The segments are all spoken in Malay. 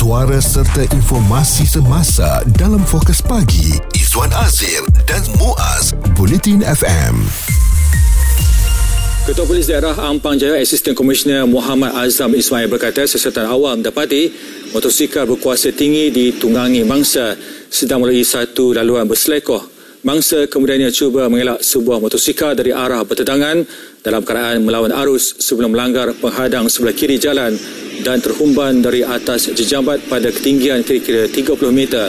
suara serta informasi semasa dalam fokus pagi Izwan Azir dan Muaz Bulletin FM. Ketua Polis Daerah Ampang Jaya Asisten Komisioner Muhammad Azam Ismail berkata sesetan awam dapati motosikal berkuasa tinggi ditunggangi mangsa sedang melalui satu laluan berselekoh Mangsa kemudiannya cuba mengelak sebuah motosikal dari arah bertedangan dalam keadaan melawan arus sebelum melanggar penghadang sebelah kiri jalan dan terhumban dari atas jejambat pada ketinggian kira-kira 30 meter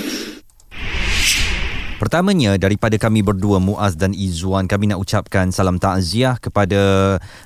Pertamanya daripada kami berdua Muaz dan Izwan kami nak ucapkan salam takziah kepada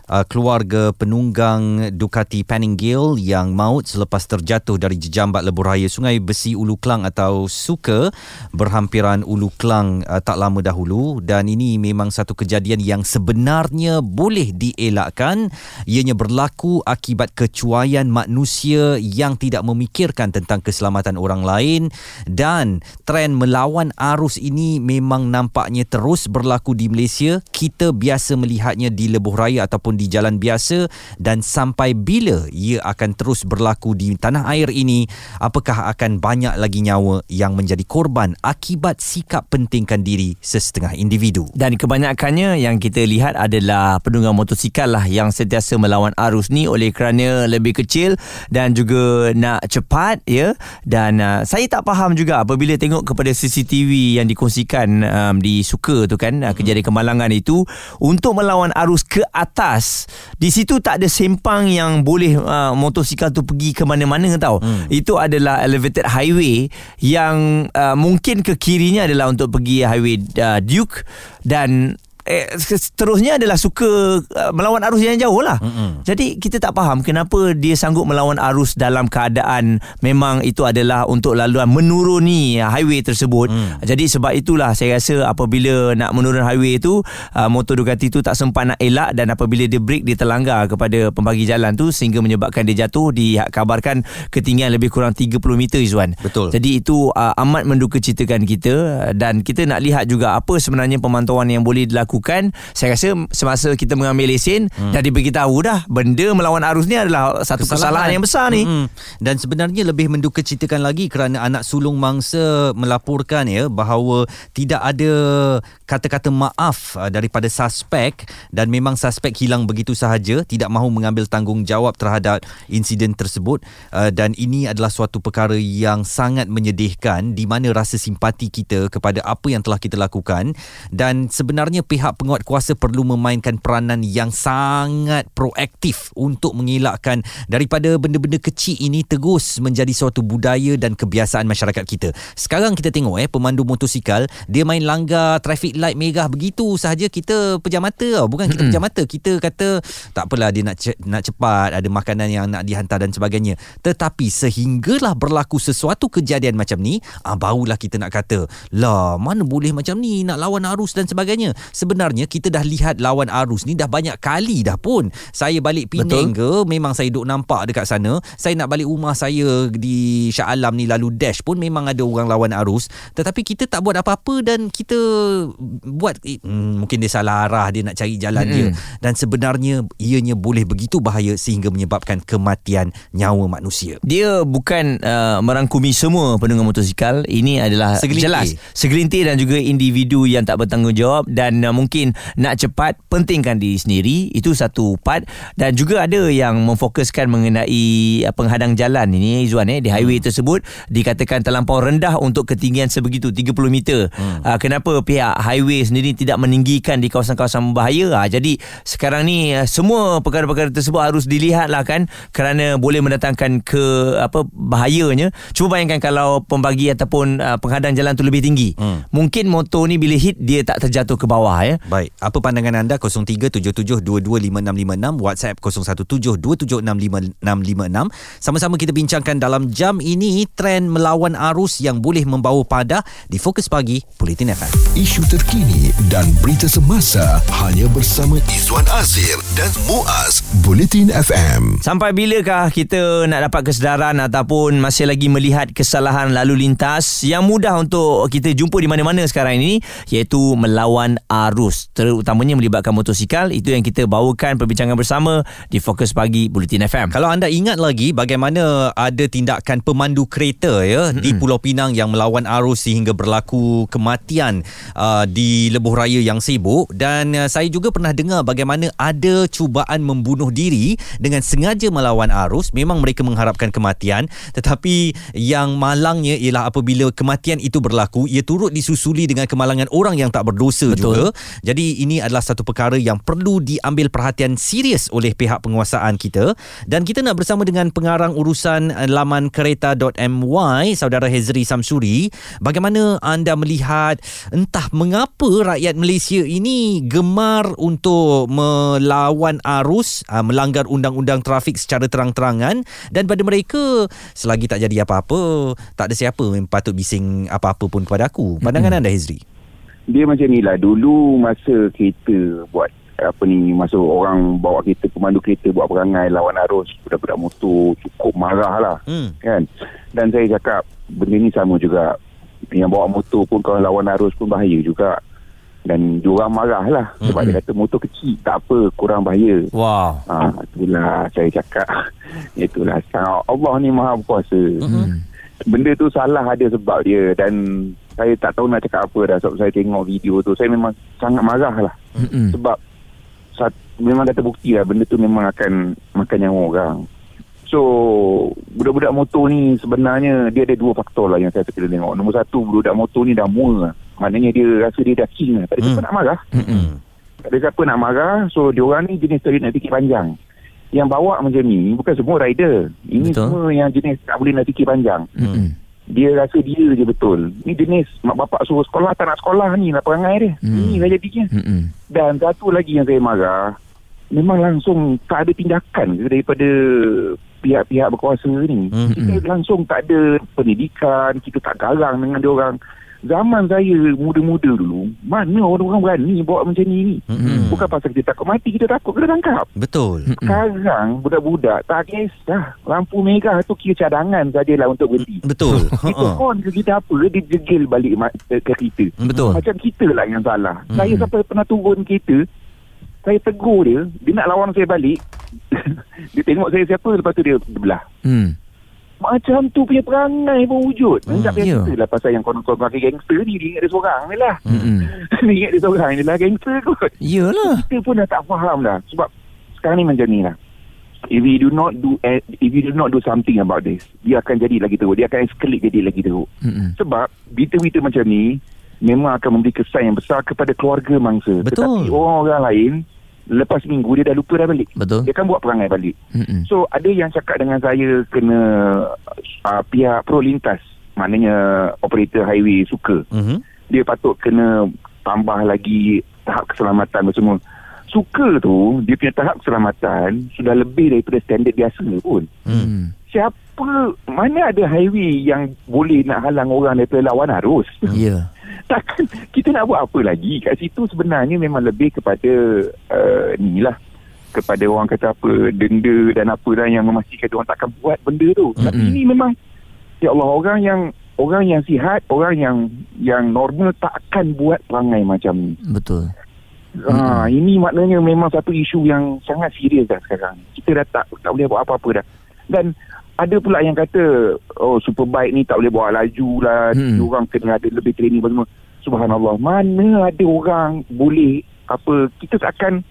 uh, keluarga penunggang Ducati Panninggale yang maut selepas terjatuh dari jejambat lebuh raya Sungai Besi Ulu Klang atau Suka berhampiran Ulu Klang uh, tak lama dahulu. Dan ini memang satu kejadian yang sebenarnya boleh dielakkan. Ianya berlaku akibat kecuaian manusia yang tidak memikirkan tentang keselamatan orang lain. Dan tren melawan arus ini memang nampaknya terus berlaku di Malaysia. Kita biasa melihatnya di lebuh raya ataupun di jalan biasa dan sampai bila ia akan terus berlaku di tanah air ini, apakah akan banyak lagi nyawa yang menjadi korban akibat sikap pentingkan diri sesetengah individu. Dan kebanyakannya yang kita lihat adalah penunggang motosikal lah yang sentiasa melawan arus ni oleh kerana lebih kecil dan juga nak cepat ya. Dan uh, saya tak faham juga apabila tengok kepada CCTV yang di dikongsikan um, di Suka tu kan mm-hmm. kejadian kemalangan itu untuk melawan arus ke atas di situ tak ada sempang yang boleh uh, motosikal tu pergi ke mana-mana tau mm. itu adalah elevated highway yang uh, mungkin ke kirinya adalah untuk pergi highway uh, Duke dan eh, seterusnya adalah suka uh, melawan arus yang jauh lah. Mm-hmm. Jadi kita tak faham kenapa dia sanggup melawan arus dalam keadaan memang itu adalah untuk laluan menuruni highway tersebut. Mm. Jadi sebab itulah saya rasa apabila nak menurun highway itu uh, motor Ducati itu tak sempat nak elak dan apabila dia break dia terlanggar kepada pembagi jalan tu sehingga menyebabkan dia jatuh dikabarkan ketinggian lebih kurang 30 meter Izwan. Betul. Jadi itu uh, amat menduka citakan kita dan kita nak lihat juga apa sebenarnya pemantauan yang boleh dilakukan lakukan saya rasa semasa kita mengambil lesen hmm. dah diberitahu dah benda melawan arus ni adalah satu kesalahan, kesalahan yang besar ni hmm. dan sebenarnya lebih menduka citakan lagi kerana anak sulung mangsa melaporkan ya bahawa tidak ada kata-kata maaf uh, daripada suspek dan memang suspek hilang begitu sahaja tidak mahu mengambil tanggungjawab terhadap insiden tersebut uh, dan ini adalah suatu perkara yang sangat menyedihkan di mana rasa simpati kita kepada apa yang telah kita lakukan dan sebenarnya pihak pihak penguat kuasa perlu memainkan peranan yang sangat proaktif untuk mengelakkan daripada benda-benda kecil ini terus menjadi suatu budaya dan kebiasaan masyarakat kita. Sekarang kita tengok eh pemandu motosikal dia main langgar traffic light merah begitu sahaja kita pejam mata tau. Bukan kita pejam mata, kita kata tak apalah dia nak nak cepat, ada makanan yang nak dihantar dan sebagainya. Tetapi sehinggalah berlaku sesuatu kejadian macam ni, ah barulah kita nak kata, lah mana boleh macam ni nak lawan arus dan sebagainya. Sebenarnya sebenarnya kita dah lihat lawan arus ni dah banyak kali dah pun. Saya balik Penang Betul. ke, memang saya duk nampak dekat sana. Saya nak balik rumah saya di Shah Alam ni lalu dash pun memang ada orang lawan arus. Tetapi kita tak buat apa-apa dan kita buat eh, hmm, mungkin dia salah arah dia nak cari jalan hmm. dia dan sebenarnya ianya boleh begitu bahaya sehingga menyebabkan kematian nyawa manusia. Dia bukan uh, merangkumi semua penunggang motosikal. Ini adalah segelintir. jelas segelintir dan juga individu yang tak bertanggungjawab dan uh, mungkin nak cepat pentingkan diri sendiri. Itu satu part. Dan juga ada yang memfokuskan mengenai uh, penghadang jalan ini Izwan eh. Di highway hmm. tersebut dikatakan terlampau rendah untuk ketinggian sebegitu 30 meter. Hmm. uh, kenapa pihak highway sendiri tidak meninggikan di kawasan-kawasan berbahaya? Uh, jadi sekarang ni uh, semua perkara-perkara tersebut harus dilihatlah kan kerana boleh mendatangkan ke apa bahayanya. Cuba bayangkan kalau pembagi ataupun uh, penghadang jalan tu lebih tinggi. Hmm. mungkin motor ni bila hit dia tak terjatuh ke bawah ya Baik, apa pandangan anda? 0377225656 WhatsApp 0172765656 sama-sama kita bincangkan dalam jam ini tren melawan arus yang boleh membawa pada di Fokus Pagi Politin FM. Isu terkini dan berita semasa hanya bersama Izwan Azir dan Muaz Bulletin FM. Sampai bilakah kita nak dapat kesedaran ataupun masih lagi melihat kesalahan lalu lintas yang mudah untuk kita jumpa di mana-mana sekarang ini iaitu melawan arus arus terutamanya melibatkan motosikal itu yang kita bawakan perbincangan bersama di Fokus Pagi Bulletin FM. Kalau anda ingat lagi bagaimana ada tindakan pemandu kereta ya mm-hmm. di Pulau Pinang yang melawan arus sehingga berlaku kematian uh, di lebuh raya yang sibuk dan uh, saya juga pernah dengar bagaimana ada cubaan membunuh diri dengan sengaja melawan arus memang mereka mengharapkan kematian tetapi yang malangnya ialah apabila kematian itu berlaku ia turut disusuli dengan kemalangan orang yang tak berdosa Betul. juga jadi ini adalah satu perkara yang perlu diambil perhatian serius oleh pihak penguasaan kita. Dan kita nak bersama dengan pengarang urusan laman kereta.my saudara Hezri Samsuri bagaimana anda melihat entah mengapa rakyat Malaysia ini gemar untuk melawan arus uh, melanggar undang-undang trafik secara terang-terangan. Dan pada mereka selagi tak jadi apa-apa tak ada siapa yang patut bising apa-apa pun kepada aku. Pandangan anda Hezri dia macam ni lah. Dulu masa kereta buat apa ni masa orang bawa kereta pemandu kereta buat perangai lawan arus budak-budak motor cukup marah lah. Hmm. kan? Dan saya cakap benda ni sama juga. Yang bawa motor pun kalau lawan arus pun bahaya juga. Dan diorang marah lah. Sebab mm-hmm. dia kata motor kecil tak apa kurang bahaya. Wow ha, itulah saya cakap. Itulah. Allah ni maha berkuasa mm-hmm. benda tu salah ada sebab dia. Dan saya tak tahu nak cakap apa dah sebab saya tengok video tu saya memang sangat marah lah mm-hmm. sebab saat, memang kata bukti lah benda tu memang akan makan nyawa orang So budak-budak motor ni sebenarnya dia ada dua faktor lah yang saya kena tengok. Nombor satu budak motor ni dah mua. Maknanya dia rasa dia dah king lah. Tak ada hmm. siapa nak marah. Hmm. Tak ada siapa nak marah. So diorang ni jenis tarik nak fikir panjang. Yang bawa macam ni bukan semua rider. Ini betul. semua yang jenis tak boleh nak fikir panjang. Hmm. Dia rasa dia je betul. Ni jenis mak bapak suruh sekolah tak nak sekolah ni lah perangai dia. Hmm. Ini lah jadinya. Hmm. Dan satu lagi yang saya marah. Memang langsung tak ada tindakan daripada pihak-pihak berkuasa ni. Mm-hmm. Kita langsung tak ada pendidikan, kita tak garang dengan dia orang. Zaman saya muda-muda dulu, mana orang-orang berani bawa macam ni ni? Mm-hmm. Bukan pasal kita takut mati, kita takut kena tangkap. Betul. Sekarang budak-budak tak kisah. Lampu merah tu kira cadangan sajalah untuk berhenti. Betul. kita on ke kita apa, dia jegil balik ke kita. Betul. Macam kita lah yang salah. Mm-hmm. Saya sampai pernah turun kereta, saya tegur dia, dia nak lawan saya balik. dia tengok saya siapa, lepas tu dia belah. Hmm. Macam tu punya perangai pun wujud. Hmm, tak biasa yeah. lah pasal yang konon-konon pakai gangster ni, dia ingat dia seorang ni lah. Hmm. dia ingat dia seorang ni lah gangster kot. Yalah. Kita pun dah tak faham dah. Sebab sekarang ni macam ni lah. If you do not do if you do not do something about this, dia akan jadi lagi teruk. Dia akan escalate jadi lagi teruk. Hmm. Sebab berita-berita macam ni memang akan memberi kesan yang besar kepada keluarga mangsa. Betul. Tetapi orang-orang lain lepas minggu dia dah lupa dah balik. Betul. Dia kan buat perangai balik. Mm-mm. So ada yang cakap dengan saya kena uh, pihak pro lintas. Maknanya operator highway suka. Mm-hmm. Dia patut kena tambah lagi tahap keselamatan semua. Suka tu dia punya tahap keselamatan sudah lebih daripada standard biasa pun. Mm. Siapa mana ada highway yang boleh nak halang orang daripada lawan arus? Ya. Yeah takkan kita nak buat apa lagi kat situ sebenarnya memang lebih kepada uh, ni lah kepada orang kata apa denda dan apa lah yang memastikan orang takkan buat benda tu mm-hmm. tapi ini memang ya Allah orang yang orang yang sihat orang yang yang normal takkan buat perangai macam ni betul Ha, mm-hmm. ini maknanya memang satu isu yang sangat serius dah sekarang. Kita dah tak tak boleh buat apa-apa dah. Dan ada pula yang kata oh superbike ni tak boleh bawa laju lah. Hmm. orang kena ada lebih training semua. Subhanallah. Mana ada orang boleh apa kita takkan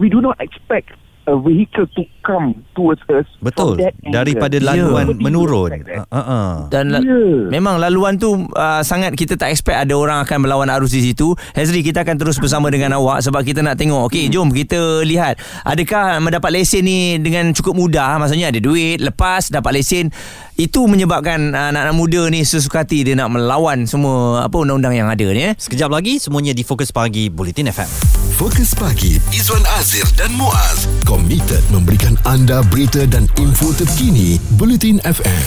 we do not expect a vehicle to come towards us betul. daripada laluan yeah. menurun. Like uh-uh. dan yeah. memang laluan tu uh, sangat kita tak expect ada orang akan melawan arus di situ. Hazri kita akan terus bersama dengan awak sebab kita nak tengok. Okey hmm. jom kita lihat. Adakah mendapat lesen ni dengan cukup mudah? Maksudnya ada duit lepas dapat lesen. Itu menyebabkan uh, anak-anak muda ni sesuka hati dia nak melawan semua apa undang-undang yang ada ni eh? Sekejap lagi semuanya di Fokus Pagi Bulletin FM Fokus Pagi Izwan Azir dan Muaz komited memberikan anda berita dan info terkini Bulletin FM.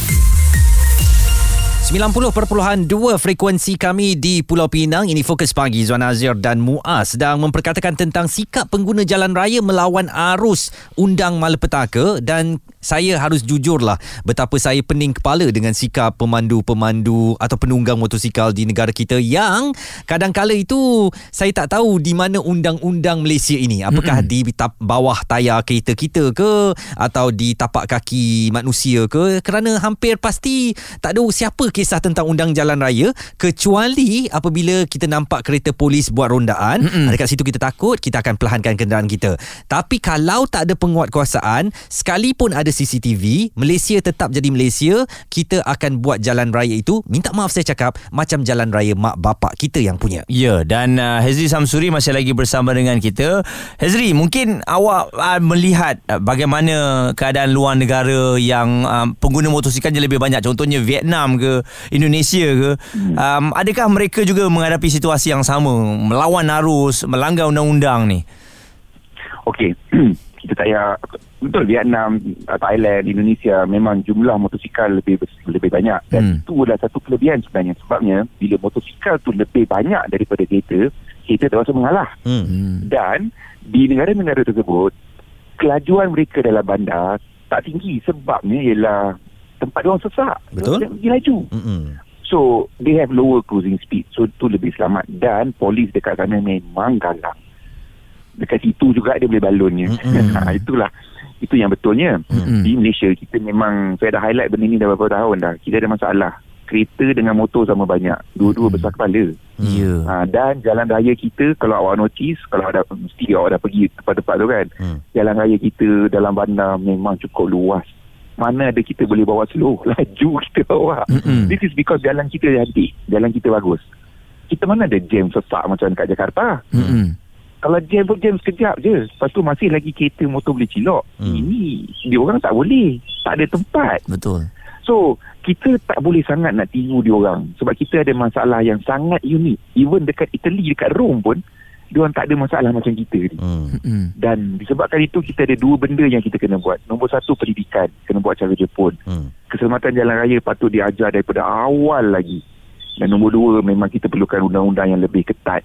90.2 frekuensi kami di Pulau Pinang Ini Fokus Pagi Zuan Azir dan Muaz Sedang memperkatakan tentang sikap pengguna jalan raya melawan arus undang malapetaka Dan saya harus jujurlah betapa saya pening kepala dengan sikap pemandu-pemandu atau penunggang motosikal di negara kita yang kadang-kala itu saya tak tahu di mana undang-undang Malaysia ini. Apakah mm-hmm. di tap, bawah tayar kereta kita ke atau di tapak kaki manusia ke kerana hampir pasti tak ada siapa kisah tentang undang jalan raya kecuali apabila kita nampak kereta polis buat rondaan mm-hmm. dekat situ kita takut kita akan perlahankan kenderaan kita. Tapi kalau tak ada penguatkuasaan sekalipun ada CCTV, Malaysia tetap jadi Malaysia. Kita akan buat jalan raya itu, minta maaf saya cakap, macam jalan raya mak bapak kita yang punya. Ya, dan uh, Hezri Samsuri masih lagi bersama dengan kita. Hezri, mungkin awak uh, melihat uh, bagaimana keadaan luar negara yang uh, pengguna motosikal lebih banyak. Contohnya Vietnam ke, Indonesia ke. Um, adakah mereka juga menghadapi situasi yang sama, melawan arus, melanggar undang-undang ni? Okey, kita tak payah betul Vietnam, uh, Thailand, Indonesia memang jumlah motosikal lebih lebih banyak dan hmm. itu adalah satu kelebihan sebenarnya sebabnya bila motosikal tu lebih banyak daripada kereta, kereta terasa mengalah. Hmm. Dan di negara-negara tersebut kelajuan mereka dalam bandar tak tinggi sebabnya ialah tempat dia orang sesak. Betul. Dia laju. Hmm. So they have lower cruising speed so itu lebih selamat dan polis dekat sana memang galak dekat situ juga dia boleh balonnya. Mm-hmm. ha, itulah itu yang betulnya. Mm-hmm. Di Malaysia kita memang saya dah highlight benda ni dah beberapa tahun dah. Kita ada masalah. Kereta dengan motor sama banyak. Dua-dua mm-hmm. besar kepala. Yeah. Ha, dan jalan raya kita kalau awak notice kalau ada mesti awak dah pergi tempat-tempat tu kan. Mm. Jalan raya kita dalam bandar memang cukup luas. Mana ada kita boleh bawa slow Laju kita bawa. Mm-hmm. This is because jalan kita cantik Jalan kita bagus. Kita mana ada jam sesak Macam dekat Jakarta? Mm-hmm kalau jam pun jam sekejap je lepas tu masih lagi kereta motor boleh cilok. Hmm. ini dia orang tak boleh. Tak ada tempat. Betul. So kita tak boleh sangat nak tiru dia orang. Sebab kita ada masalah yang sangat unik. Even dekat Italy dekat Rome pun dia orang tak ada masalah macam kita ni hmm. hmm. dan disebabkan itu kita ada dua benda yang kita kena buat nombor satu pendidikan kena buat cara Jepun hmm. keselamatan jalan raya patut diajar daripada awal lagi dan nombor dua memang kita perlukan undang-undang yang lebih ketat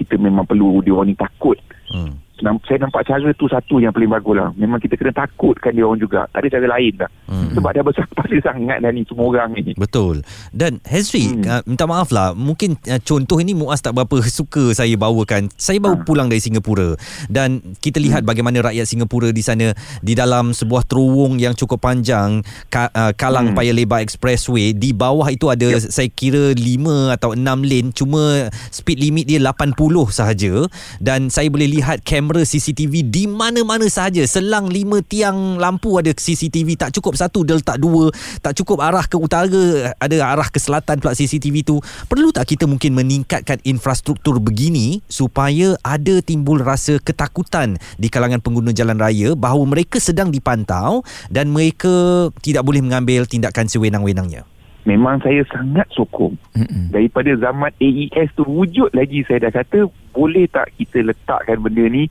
kita memang perlu dia orang ni takut. Hmm saya nampak cara tu satu yang paling bagus lah. Memang kita kena takutkan dia orang juga. Tak ada cara lain dah. Hmm. Sebab dia besar kepala sangat dah ni semua orang ni. Betul. Dan Hezri, hmm. uh, minta maaf lah. Mungkin uh, contoh ini Muaz tak berapa suka saya bawakan. Saya baru ha. pulang dari Singapura. Dan kita lihat hmm. bagaimana rakyat Singapura di sana di dalam sebuah terowong yang cukup panjang ka, uh, Kalang hmm. Paya Lebar Expressway. Di bawah itu ada yep. saya kira 5 atau 6 lane. Cuma speed limit dia 80 sahaja. Dan saya boleh lihat kamera kamera CCTV di mana-mana sahaja. Selang lima tiang lampu ada CCTV. Tak cukup satu, dia letak dua. Tak cukup arah ke utara, ada arah ke selatan pula CCTV tu. Perlu tak kita mungkin meningkatkan infrastruktur begini supaya ada timbul rasa ketakutan di kalangan pengguna jalan raya bahawa mereka sedang dipantau dan mereka tidak boleh mengambil tindakan sewenang-wenangnya? Memang saya sangat sokong Mm-mm. daripada zaman AES tu wujud lagi saya dah kata boleh tak kita letakkan benda ni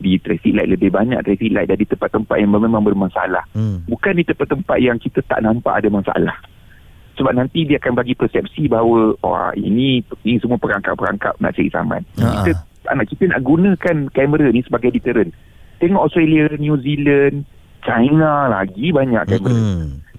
di traffic light lebih banyak traffic light dari tempat-tempat yang memang bermasalah mm. bukan di tempat-tempat yang kita tak nampak ada masalah sebab nanti dia akan bagi persepsi bahawa wah ini ini semua perangkap-perangkap nak cari saman uh-huh. kita anak kita nak gunakan kamera ni sebagai deterrent tengok Australia New Zealand China lagi banyak kamera mm-hmm.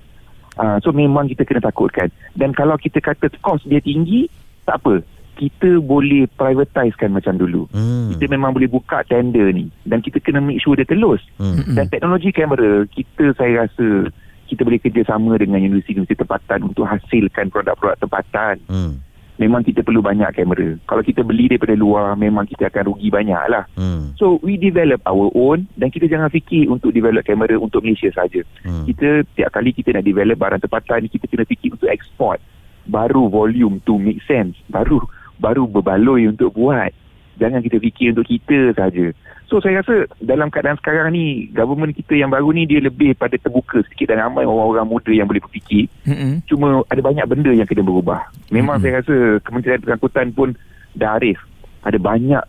Uh, so memang kita kena takutkan. Dan kalau kita kata kos dia tinggi, tak apa. Kita boleh privatisekan macam dulu. Hmm. Kita memang boleh buka tender ni. Dan kita kena make sure dia telus. Hmm. Dan teknologi kamera, kita saya rasa kita boleh kerjasama dengan universiti-universiti tempatan untuk hasilkan produk-produk tempatan. Hmm memang kita perlu banyak kamera. Kalau kita beli daripada luar, memang kita akan rugi banyak lah. Hmm. So, we develop our own dan kita jangan fikir untuk develop kamera untuk Malaysia saja. Hmm. Kita, tiap kali kita nak develop barang tempatan, kita kena fikir untuk export. Baru volume to make sense. Baru baru berbaloi untuk buat. Jangan kita fikir untuk kita saja. So saya rasa dalam keadaan sekarang ni government kita yang baru ni dia lebih pada terbuka sikit dan ramai orang-orang muda yang boleh berfikir. Mm-hmm. Cuma ada banyak benda yang kena berubah. Memang mm-hmm. saya rasa Kementerian Pengangkutan pun dah arif. Ada banyak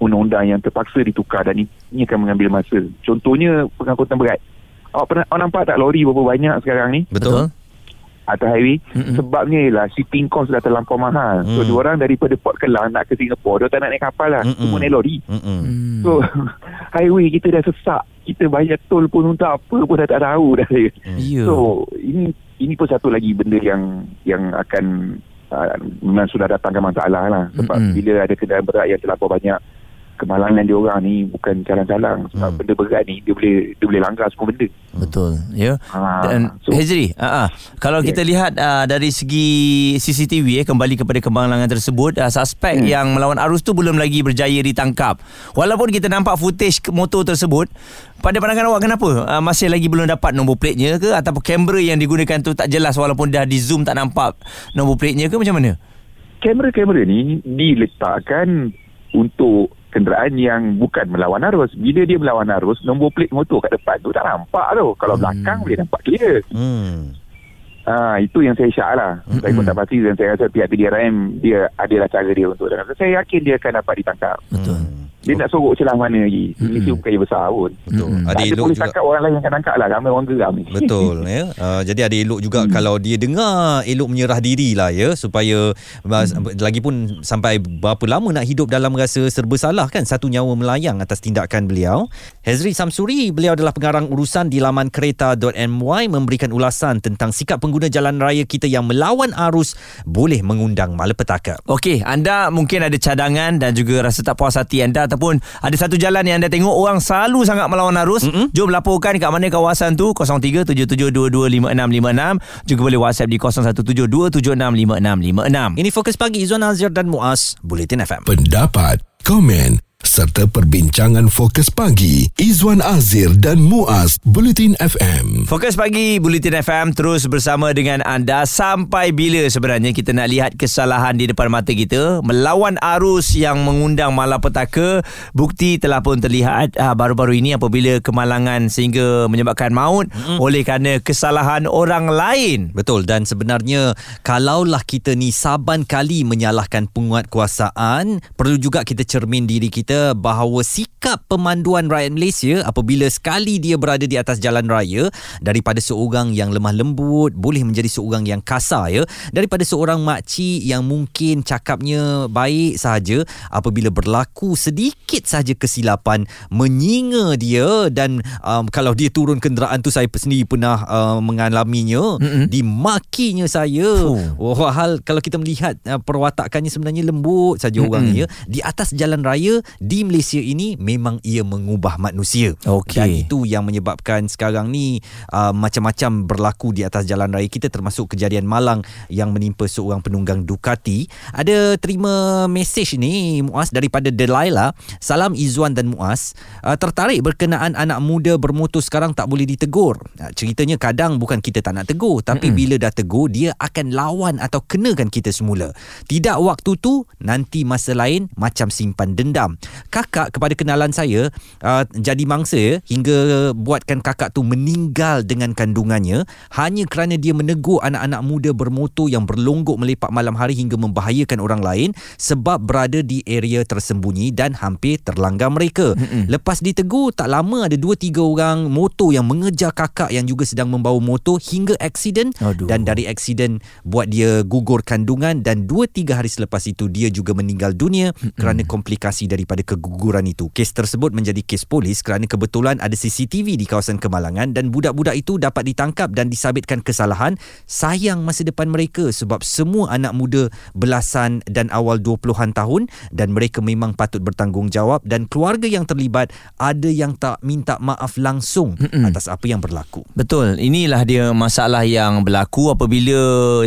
undang-undang yang terpaksa ditukar dan ini akan mengambil masa. Contohnya pengangkutan berat. Awak pernah awak nampak tak lori berapa banyak sekarang ni? Betul. Atas highway sebabnya ialah shipping cost dah terlampau mahal so Mm. diorang daripada Port Kelang nak ke Singapura dia tak nak naik kapal lah Mm-mm. semua naik lori Mm-mm. Hmm. so highway kita dah sesak kita bayar tol pun untuk apa pun dah tak tahu dah Ya. So ini ini pun satu lagi benda yang yang akan uh, memang sudah datangkan masalah lah sebab Mm-mm. bila ada kenderaan berat yang terlampau banyak kemalangan dia orang ni bukan calang-calang sebab Mm. benda berat ni dia boleh dia boleh langgar semua benda. Betul ya. Ha, Dan so- Hezri, uh, uh, kalau Yes. kita lihat uh, dari segi CCTV eh kembali kepada kemalangan tersebut, uh, suspek Hmm. yang melawan arus tu belum lagi berjaya ditangkap. Walaupun kita nampak footage motor tersebut, pada pandangan awak kenapa uh, masih lagi belum dapat nombor plate-nya ke ataupun kamera yang digunakan tu tak jelas walaupun dah di zoom tak nampak nombor plate-nya ke macam mana? Kamera-kamera ni diletakkan untuk kenderaan yang bukan melawan arus. Bila dia melawan arus, nombor plate motor kat depan tu tak nampak tu. Kalau belakang boleh nampak clear. Hmm. Ah itu yang saya syak lah. Mm-hmm. Saya pun tak pasti dan saya rasa pihak PDRM dia adalah cara dia untuk dan saya yakin dia akan dapat ditangkap. Betul. Dia nak sorok celah mana lagi. Malaysia bukan yang besar pun. Betul. Ada elok polis juga. tangkap orang lain yang akan tangkap lah. Ramai orang geram ni. Betul ya. Uh, jadi ada elok juga hmm. kalau dia dengar elok menyerah diri lah ya supaya hmm. lagi pun sampai berapa lama nak hidup dalam rasa serba salah kan satu nyawa melayang atas tindakan beliau. Hezri Samsuri beliau adalah pengarang urusan di laman kereta.my memberikan ulasan tentang sikap pengguna jalan raya kita yang melawan arus boleh mengundang malapetaka. Okey, anda mungkin ada cadangan dan juga rasa tak puas hati anda ataupun ada satu jalan yang anda tengok orang selalu sangat melawan arus. Mm-hmm. Jom laporkan kat mana kawasan tu 0377225656 juga boleh WhatsApp di 0172765656. Ini fokus pagi Izwan Azir dan Muaz Bulletin FM. Pendapat, komen serta perbincangan fokus pagi Izwan Azir dan Muaz Bulletin FM. Fokus pagi Bulletin FM terus bersama dengan anda sampai bila sebenarnya kita nak lihat kesalahan di depan mata kita melawan arus yang mengundang malapetaka bukti telah pun terlihat ah, baru-baru ini apabila kemalangan sehingga menyebabkan maut mm-hmm. oleh kerana kesalahan orang lain Betul dan sebenarnya kalaulah kita ni saban kali menyalahkan penguatkuasaan perlu juga kita cermin diri kita bahawa sikap pemanduan rakyat Malaysia apabila sekali dia berada di atas jalan raya daripada seorang yang lemah lembut boleh menjadi seorang yang kasar ya daripada seorang makcik yang mungkin cakapnya baik sahaja apabila berlaku sedikit sahaja kesilapan menyinga dia dan um, kalau dia turun kenderaan tu saya sendiri pernah uh, mengalaminya mm-hmm. dimakinya saya oh. hal kalau kita melihat uh, perwatakannya sebenarnya lembut saja orang ya di atas jalan raya di Malaysia ini memang ia mengubah manusia. Okey. dan itu yang menyebabkan sekarang ni uh, macam-macam berlaku di atas jalan raya kita termasuk kejadian malang yang menimpa seorang penunggang Ducati. Ada terima mesej ni Muaz daripada Delilah. Salam Izwan dan Muaz. Uh, tertarik berkenaan anak muda bermotor sekarang tak boleh ditegur. Uh, ceritanya kadang bukan kita tak nak tegur tapi mm-hmm. bila dah tegur dia akan lawan atau kenakan kita semula. Tidak waktu tu nanti masa lain macam simpan dendam kakak kepada kenalan saya uh, jadi mangsa ya, hingga buatkan kakak tu meninggal dengan kandungannya hanya kerana dia menegur anak-anak muda bermotor yang berlonggok melepak malam hari hingga membahayakan orang lain sebab berada di area tersembunyi dan hampir terlanggar mereka. Mm-mm. Lepas ditegur tak lama ada 2 3 orang motor yang mengejar kakak yang juga sedang membawa motor hingga aksiden Aduh. dan dari aksiden buat dia gugur kandungan dan 2 3 hari selepas itu dia juga meninggal dunia Mm-mm. kerana komplikasi daripada keguguran itu. Kes tersebut menjadi kes polis kerana kebetulan ada CCTV di kawasan Kemalangan dan budak-budak itu dapat ditangkap dan disabitkan kesalahan. Sayang masa depan mereka sebab semua anak muda belasan dan awal 20-an tahun dan mereka memang patut bertanggungjawab dan keluarga yang terlibat ada yang tak minta maaf langsung Mm-mm. atas apa yang berlaku. Betul, inilah dia masalah yang berlaku apabila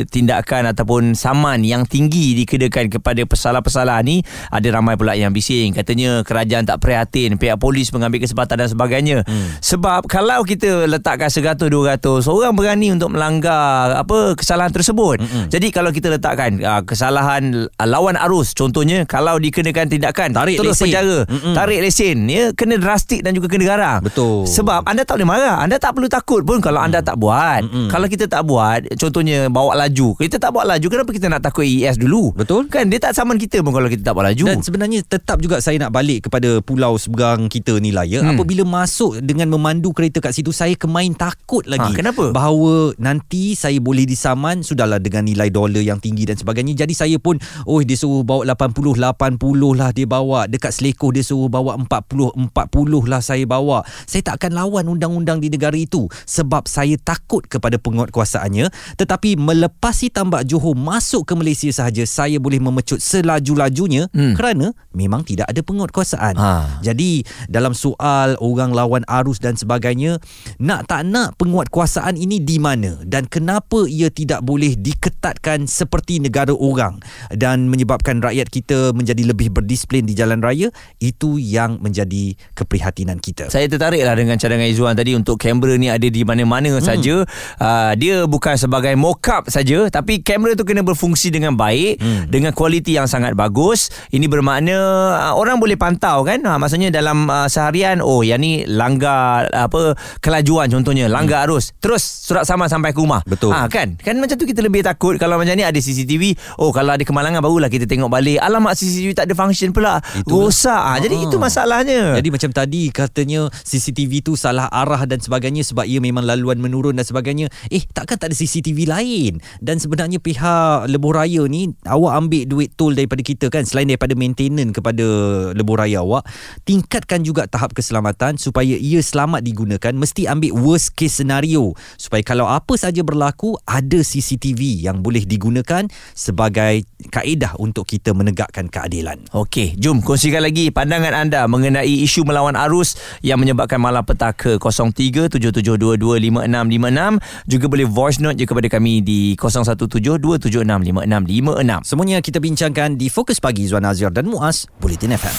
tindakan ataupun saman yang tinggi dikenakan kepada pesalah-pesalah ni ada ramai pula yang bising katanya kerajaan tak prihatin, pihak polis mengambil kesempatan dan sebagainya. Hmm. Sebab kalau kita letakkan 100 200 orang berani untuk melanggar apa kesalahan tersebut. Hmm. Jadi kalau kita letakkan uh, kesalahan uh, lawan arus contohnya kalau dikenakan tindakan Tarik terus lesen. penjara, Mm-mm. tarik lesen ya kena drastik dan juga kena garang. Betul. Sebab anda tak boleh marah Anda tak perlu takut pun Kalau anda tak buat Mm-mm. Kalau kita tak buat Contohnya bawa laju Kita tak bawa laju Kenapa kita nak takut AES dulu Betul. Kan dia tak saman kita pun Kalau kita tak bawa laju Dan sebenarnya tetap juga saya saya nak balik kepada pulau seberang kita ni lah ya. Hmm. Apabila masuk dengan memandu kereta kat situ saya kemain takut lagi. Ha, kenapa? Bahawa nanti saya boleh disaman sudahlah dengan nilai dolar yang tinggi dan sebagainya. Jadi saya pun oh dia suruh bawa 80 80 lah dia bawa. Dekat Selekoh dia suruh bawa 40 40 lah saya bawa. Saya tak akan lawan undang-undang di negara itu sebab saya takut kepada penguatkuasaannya tetapi melepasi tambak Johor masuk ke Malaysia sahaja saya boleh memecut selaju-lajunya Hmm. kerana memang tidak ada penguatkuasaan. Ha. Jadi dalam soal orang lawan arus dan sebagainya nak tak nak penguatkuasaan ini di mana dan kenapa ia tidak boleh diketatkan seperti negara orang dan menyebabkan rakyat kita menjadi lebih berdisiplin di jalan raya itu yang menjadi keprihatinan kita. Saya tertarik lah dengan cadangan Izzuan tadi untuk kamera ni ada di mana-mana hmm. saja. Uh, dia bukan sebagai mock-up saja tapi kamera tu kena berfungsi dengan baik hmm. dengan kualiti yang sangat bagus. Ini bermakna uh, orang boleh pantau kan. Uh, maksudnya dalam uh, seharian oh yang ni langgar apa kelajuan contohnya langgar hmm. arus. Terus surat sama sampai ke rumah. Betul. Ah kan? Kan macam tu kita lebih takut kalau macam ni ada CCTV. Oh kalau ada kemalangan barulah kita tengok balik. Alamak CCTV tak ada function pula. Itulah. Rosak. Ah, jadi Ah. itu masalahnya. Jadi macam tadi katanya CCTV tu salah arah dan sebagainya sebab ia memang laluan menurun dan sebagainya. Eh takkan tak ada CCTV lain? Dan sebenarnya pihak lebuh raya ni awak ambil duit tol daripada kita kan selain daripada maintenance kepada lebuh raya awak, tingkatkan juga tahap keselamatan supaya ia selamat digunakan mesti ambil worst case scenario supaya kalau apa saja berlaku ada CCTV yang boleh digunakan sebagai kaedah untuk kita menegakkan keadilan. Okey, jom kongsikan lagi pandangan anda mengenai isu melawan arus yang menyebabkan malapetaka 0377225656 juga boleh voice note je kepada kami di 0172765656. Semuanya kita bincangkan di Fokus Pagi Zuan Azir dan Muaz Bulletin FM.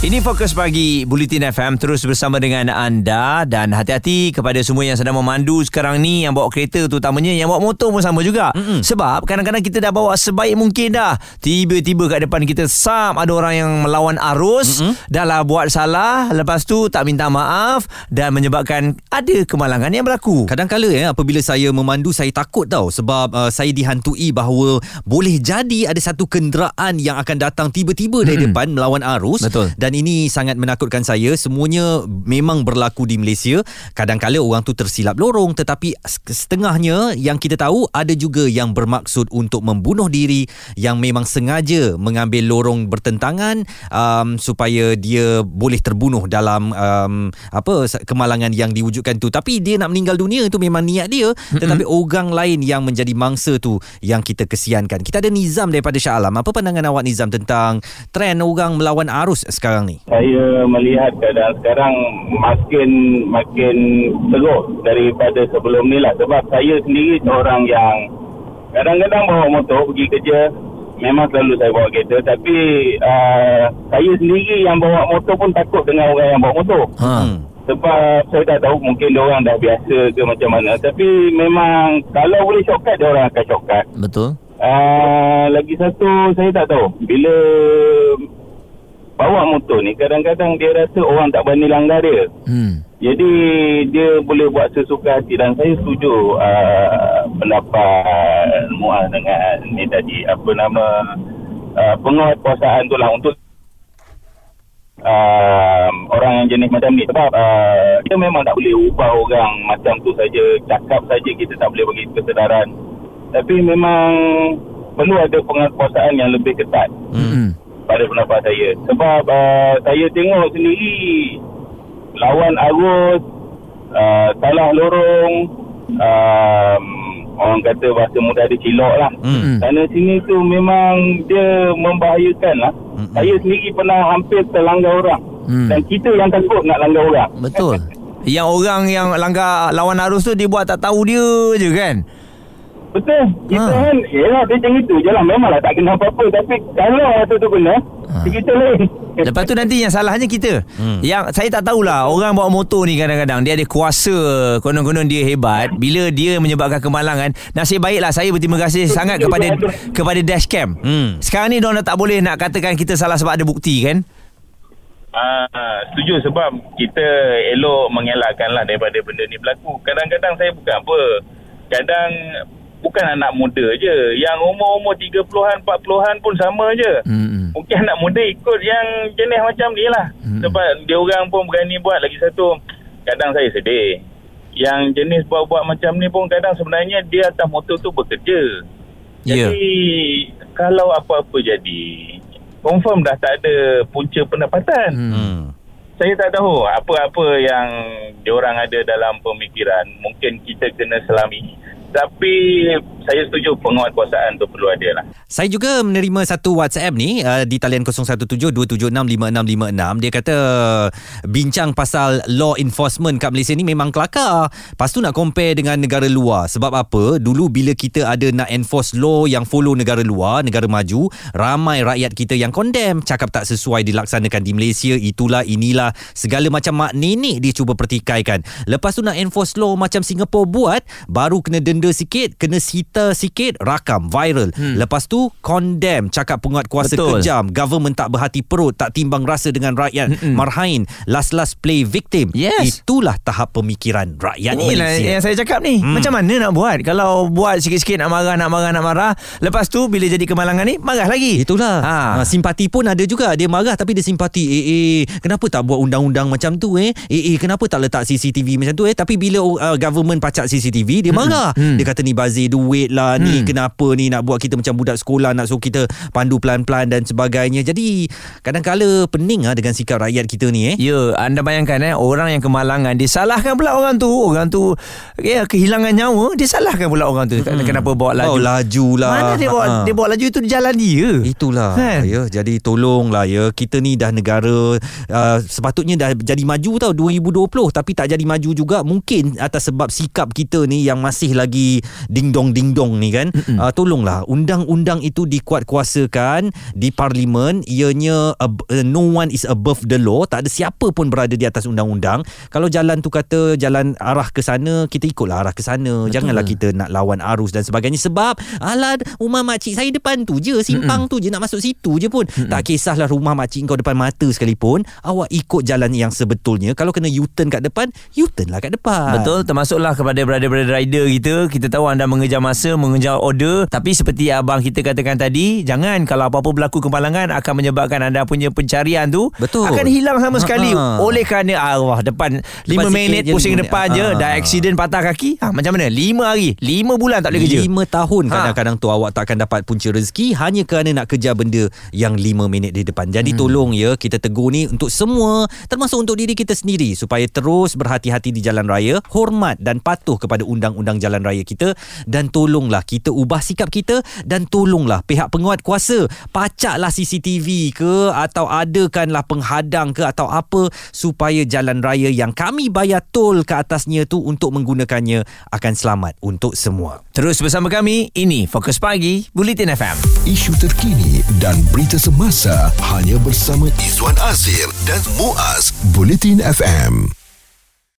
Ini fokus pagi Bulletin FM terus bersama dengan anda dan hati-hati kepada semua yang sedang memandu sekarang ni yang bawa kereta terutamanya yang bawa motor pun sama juga. Mm-mm. Sebab kadang-kadang kita dah bawa sebaik mungkin dah. Tiba-tiba kat depan kita sam ada orang yang melawan arus, Mm-mm. dah lah buat salah, lepas tu tak minta maaf dan menyebabkan ada kemalangan yang berlaku. Kadang-kala ya apabila saya memandu saya takut tau sebab uh, saya dihantui bahawa boleh jadi ada satu kenderaan yang akan datang tiba-tiba dari Mm-mm. depan melawan arus Betul. dan ini sangat menakutkan saya. Semuanya memang berlaku di Malaysia. Kadang-kala orang tu tersilap lorong. Tetapi setengahnya yang kita tahu ada juga yang bermaksud untuk membunuh diri yang memang sengaja mengambil lorong bertentangan um, supaya dia boleh terbunuh dalam um, apa kemalangan yang diwujudkan tu. Tapi dia nak meninggal dunia itu memang niat dia. Tetapi orang lain yang menjadi mangsa tu yang kita kesiankan. Kita ada Nizam daripada Shah Alam. Apa pandangan awak Nizam tentang trend orang melawan arus sekarang ni? Saya melihat keadaan sekarang makin makin teruk daripada sebelum ni lah. Sebab saya sendiri seorang yang kadang-kadang bawa motor pergi kerja. Memang selalu saya bawa kereta. Tapi uh, saya sendiri yang bawa motor pun takut dengan orang yang bawa motor. Ha. hmm. sebab saya tak tahu mungkin dia orang dah biasa ke macam mana. Tapi memang kalau boleh shortcut dia orang akan shortcut. Betul. Uh, lagi satu saya tak tahu. Bila bawa motor ni kadang-kadang dia rasa orang tak berani langgar dia. Hmm. Jadi dia boleh buat sesuka hati dan saya setuju uh, pendapat Muaz dengan ni tadi apa nama uh, penguatkuasaan tu lah untuk uh, orang yang jenis macam ni sebab uh, kita memang tak boleh ubah orang macam tu saja cakap saja kita tak boleh bagi kesedaran tapi memang perlu ada penguatkuasaan yang lebih ketat Hmm. Pada pendapat saya sebab uh, saya tengok sendiri lawan arus uh, salah lorong um, orang kata bahasa mudah dia cilok lah Hmm. sana sini tu memang dia membahayakan lah Mm-mm. saya sendiri pernah hampir terlanggar orang Hmm. dan kita yang takut nak langgar orang Betul. Yang orang yang langgar lawan arus tu dia buat tak tahu dia je kan. Betul. Kita Ha. kan, yelah dia macam itu je lah. Memanglah tak kena apa-apa. Tapi kalau masa tu kena, Ha. ha. kita lain. Lepas tu nanti yang salahnya kita. Hmm. Yang saya tak tahulah orang bawa motor ni kadang-kadang dia ada kuasa konon-konon dia hebat bila dia menyebabkan kemalangan. Nasib baiklah saya berterima kasih sangat kepada kepada dashcam. Hmm. Sekarang ni dia tak boleh nak katakan kita salah sebab ada bukti kan? Ah, setuju sebab kita elok mengelakkan lah daripada benda ni berlaku. Kadang-kadang saya bukan apa. Kadang bukan anak muda je. Yang umur-umur 30-an, 40-an pun sama je. Hmm. Mungkin anak muda ikut yang jenis macam ni lah. Hmm. Sebab dia orang pun berani buat lagi satu. Kadang saya sedih. Yang jenis buat-buat macam ni pun kadang sebenarnya dia atas motor tu bekerja. Ya. Jadi kalau apa-apa jadi, confirm dah tak ada punca pendapatan. Hmm. Hmm. Saya tak tahu apa-apa yang diorang ada dalam pemikiran. Mungkin kita kena selami. Tapi saya setuju penguatkuasaan tu perlu ada lah. Saya juga menerima satu WhatsApp ni uh, di talian 0172765656. Dia kata bincang pasal law enforcement kat Malaysia ni memang kelakar. Lepas tu nak compare dengan negara luar. Sebab apa? Dulu bila kita ada nak enforce law yang follow negara luar, negara maju, ramai rakyat kita yang condemn, cakap tak sesuai dilaksanakan di Malaysia, itulah inilah segala macam mak nenek dia cuba pertikaikan. Lepas tu nak enforce law macam Singapore buat, baru kena denda sikit, kena sita sikit, rakam viral. Hmm. Lepas tu condemn, cakap penguat kuasa Betul. kejam, government tak berhati perut, tak timbang rasa dengan rakyat, Mm-mm. marhain, last-last play victim. Yes. Itulah tahap pemikiran rakyat Inilah Malaysia. yang saya cakap ni. Hmm. Macam mana nak buat? Kalau buat sikit-sikit nak marah, nak marah, nak marah. Lepas tu bila jadi kemalangan ni, marah lagi. Itulah Ha. ha. Simpati pun ada juga Dia marah tapi dia simpati Eh eh Kenapa tak buat undang-undang macam tu eh Eh eh kenapa tak letak CCTV macam tu eh Tapi bila uh, government pacak CCTV Dia marah Hmm. Dia kata ni bazir duit lah Ni Hmm. kenapa ni Nak buat kita macam budak sekolah Nak suruh kita pandu pelan-pelan dan sebagainya Jadi kadang-kala pening lah Dengan sikap rakyat kita ni eh Ya, anda bayangkan eh orang yang kemalangan dia salahkan pula orang tu. Orang tu ya kehilangan nyawa, dia salahkan pula orang tu. Hmm. Kenapa bawa laju? Oh laju lah Mana dia bawa Ha. dia bawa laju itu di jalan dia. Itulah Kan? ya jadi tolonglah ya kita ni dah negara uh, sepatutnya dah jadi maju tau 2020 tapi tak jadi maju juga mungkin atas sebab sikap kita ni yang masih lagi ding dong ding dong ni kan? Uh, tolonglah. Undang-undang itu dikuat kuasakan di parlimen. Ianya uh, no one is above the law. Tak ada siapa pun berada di atas undang-undang. Kalau jalan tu kata jalan arah ke sana kita ikutlah arah ke sana. Janganlah kita nak lawan arus dan sebagainya. Sebab alah rumah makcik saya depan tu je simpang tu je nak masuk situ je pun. Tak kisahlah rumah makcik kau depan mata sekalipun awak ikut jalan yang sebetulnya. Kalau kena U-turn kat depan U-turn lah kat depan. Betul termasuklah kepada brother-brother rider kita. Kita tahu anda mengejar masa mengejar order tapi seperti abang kita katakan tadi jangan kalau apa-apa berlaku kemalangan akan menyebabkan anda punya pencarian tu Betul. akan hilang sama sekali Ha-ha. oleh kerana Allah depan 5 sikit minit pusing depan minit. je Ha. dah accident patah kaki ha, macam mana 5 hari 5 bulan tak boleh kerja Lima tahun Ha. kadang-kadang tu awak tak akan dapat punca rezeki hanya kerana nak kejar benda yang lima minit di depan. Jadi hmm. tolong ya kita tegur ni untuk semua termasuk untuk diri kita sendiri supaya terus berhati-hati di jalan raya, hormat dan patuh kepada undang-undang jalan raya kita dan tolonglah kita ubah sikap kita dan tolonglah pihak penguat kuasa pacaklah CCTV ke atau adakanlah penghadang ke atau apa supaya jalan raya yang kami bayar tol ke atasnya tu untuk menggunakannya akan selamat untuk semua. terus bersama kami ini Fokus Pagi Bulletin FM Isu terkini dan berita semasa hanya bersama Izwan Azir dan Muaz Bulletin FM.